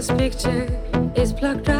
brightest picture is plugged right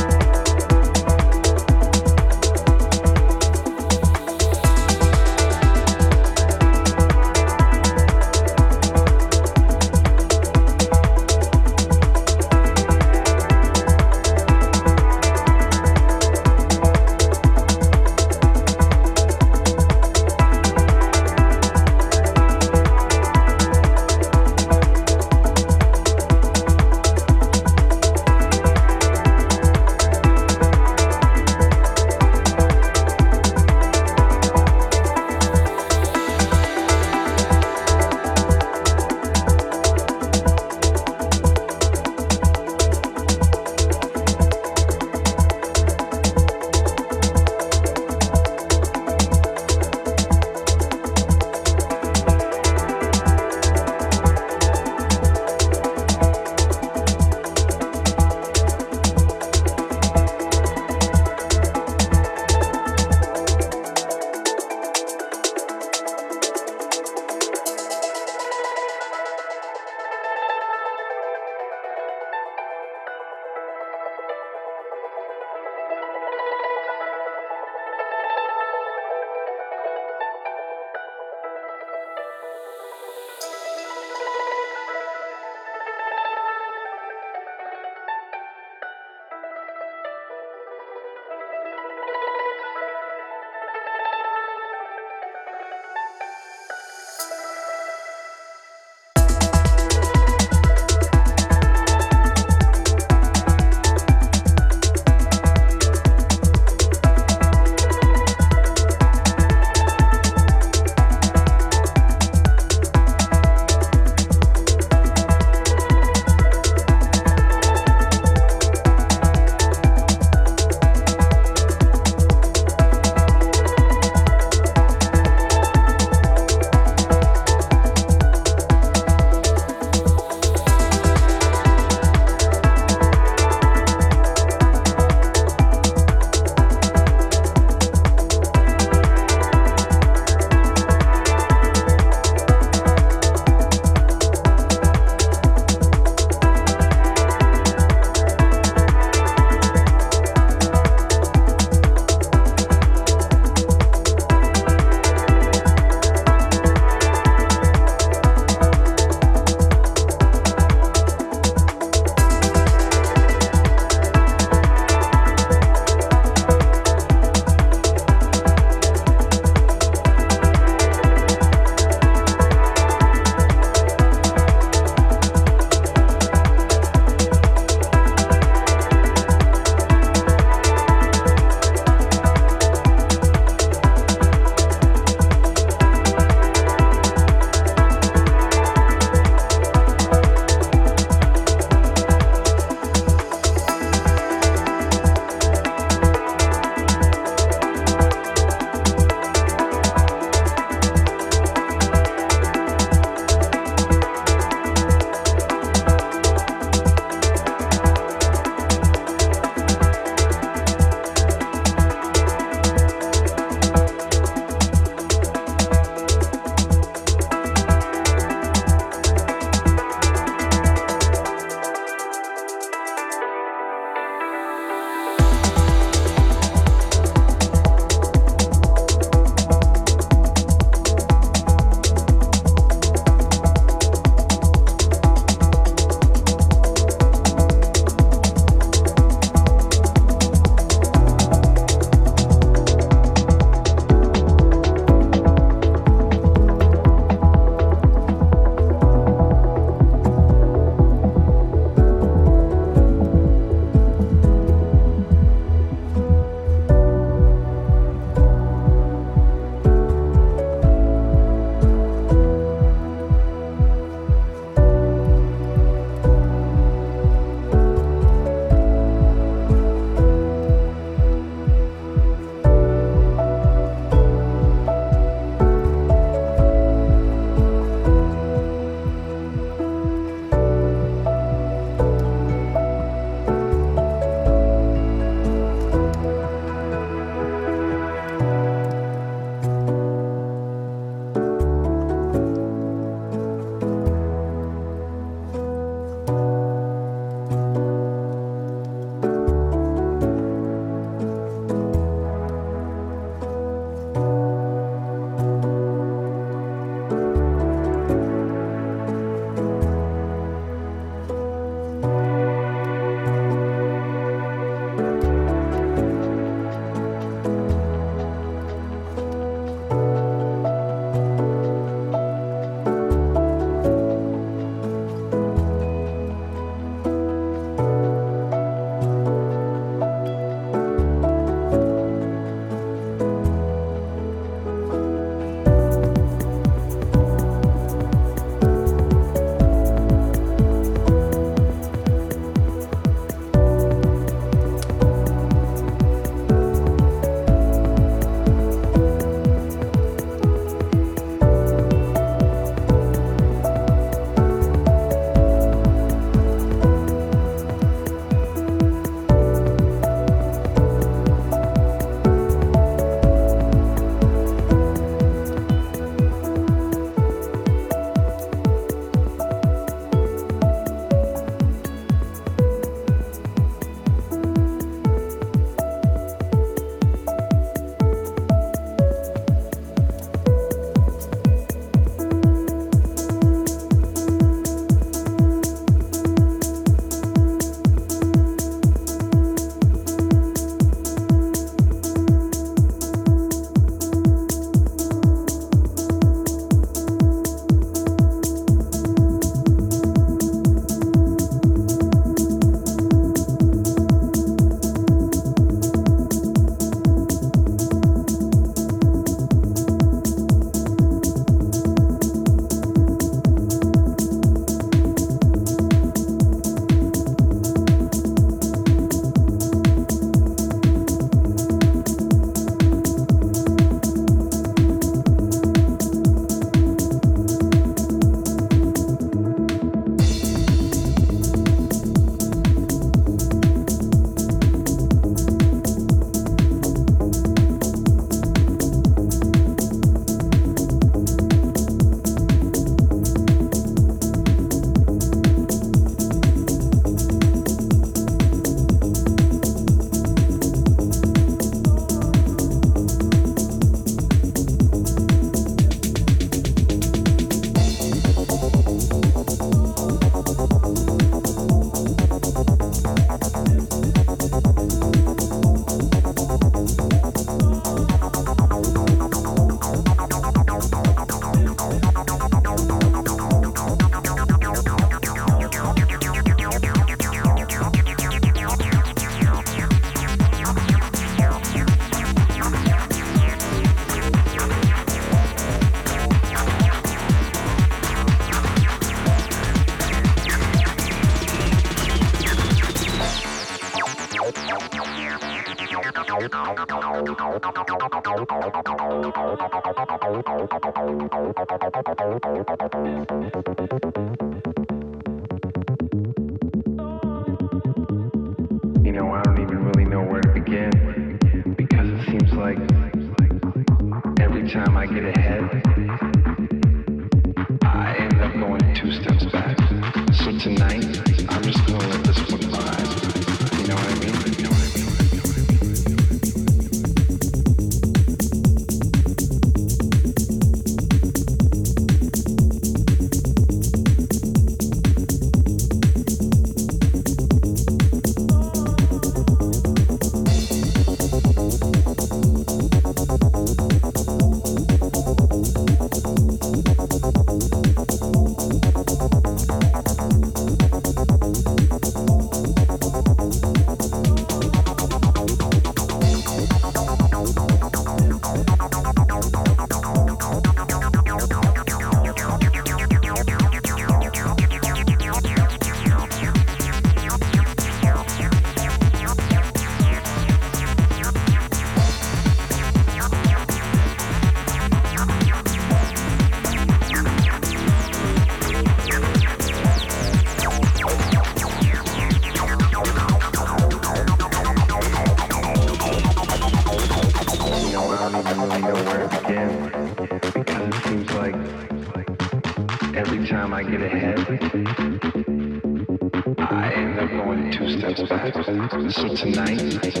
tonight.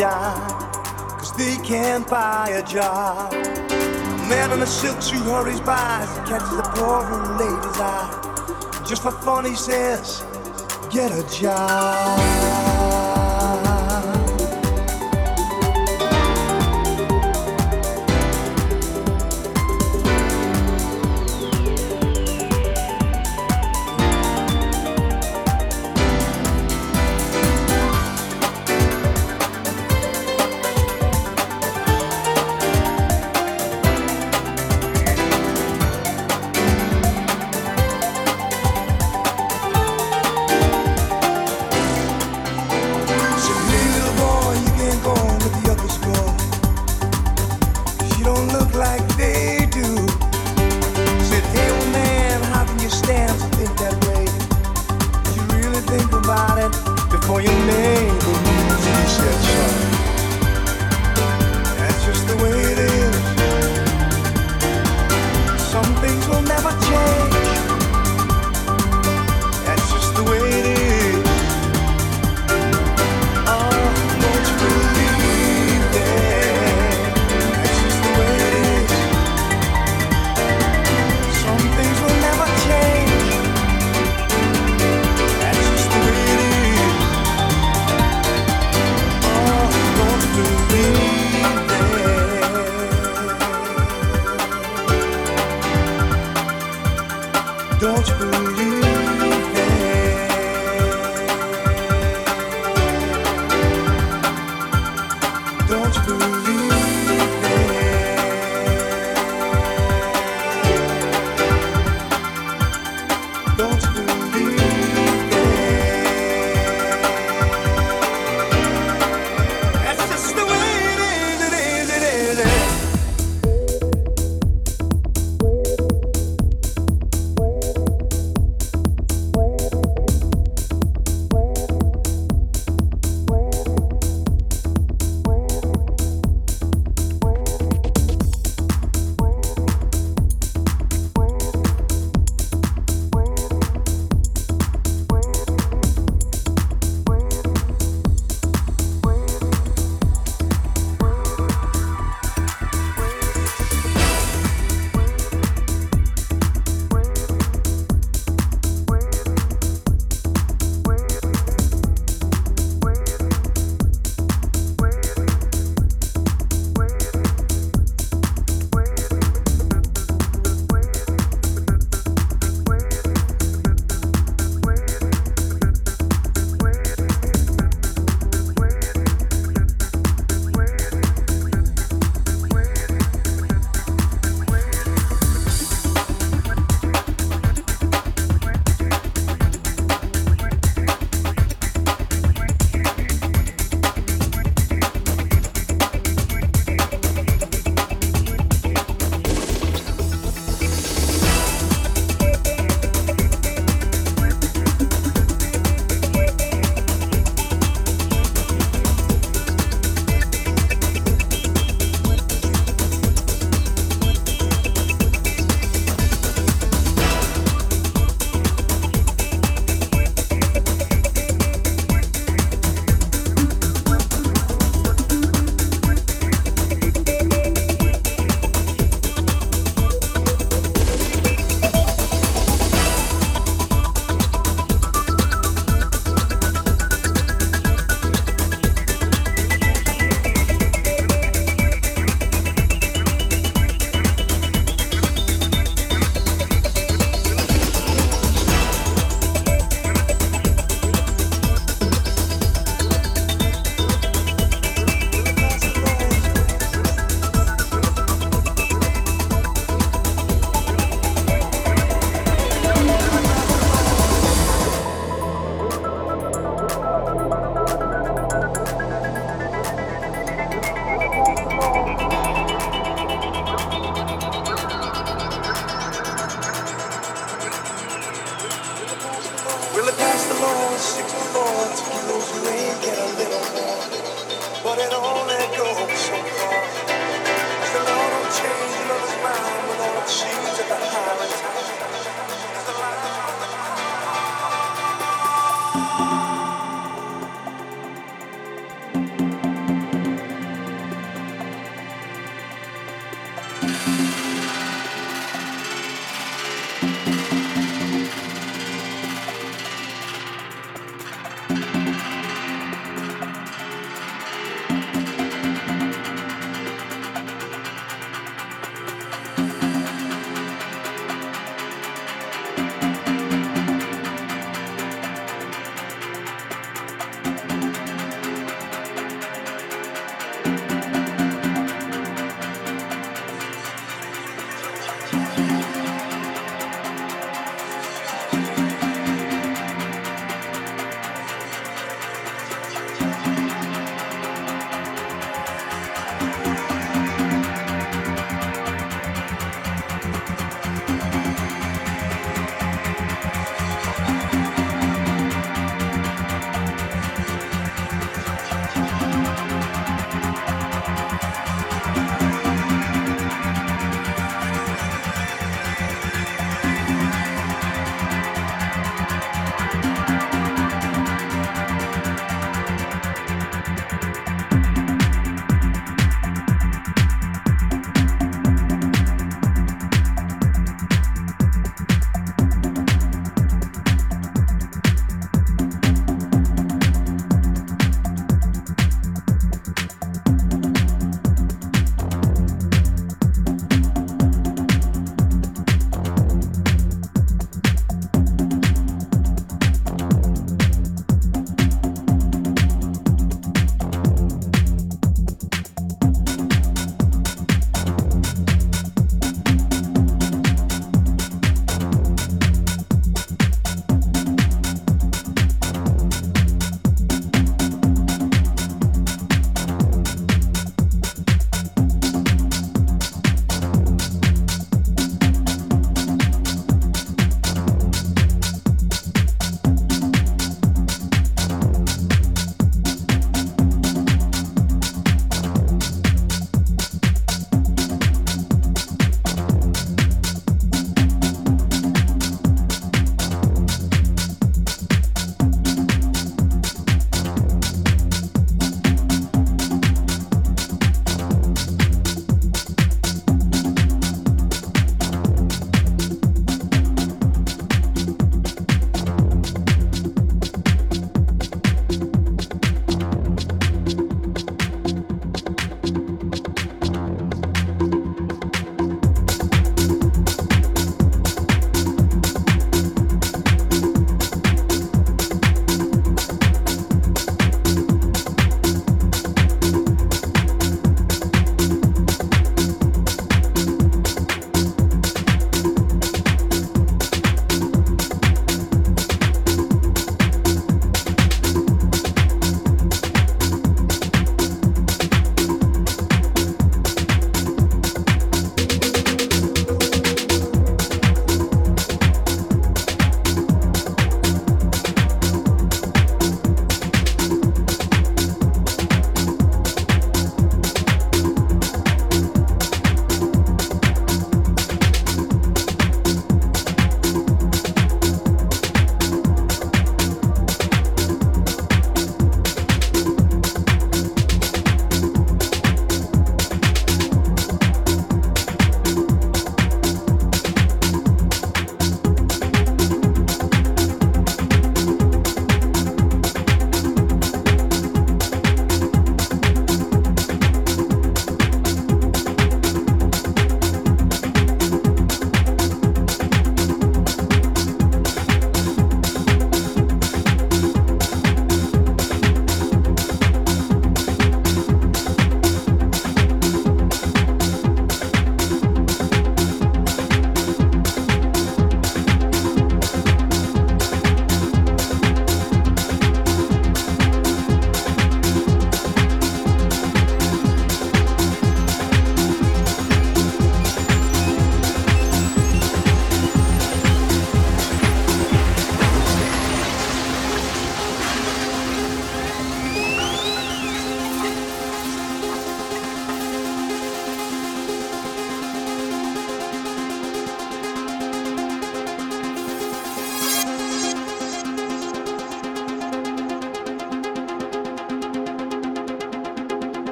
A dime, cause they can't buy a job. A man in a silk suit hurries by as he catches the poor old lady's eye. Just for fun, he says, Get a job.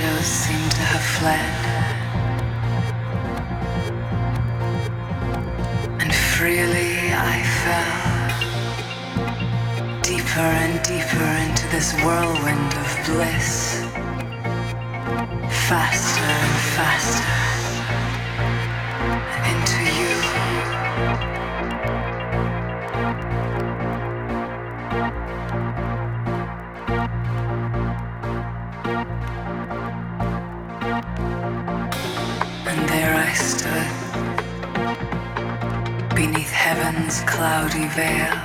Shadows seem to have fled. And freely I fell deeper and deeper into this whirlwind of bliss. Faster and faster cloudy veil,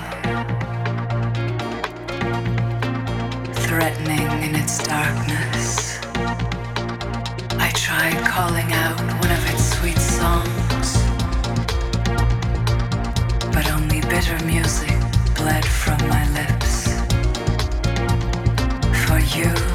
threatening in its darkness. I tried calling out one of its sweet songs, but only bitter music bled from my lips. For you.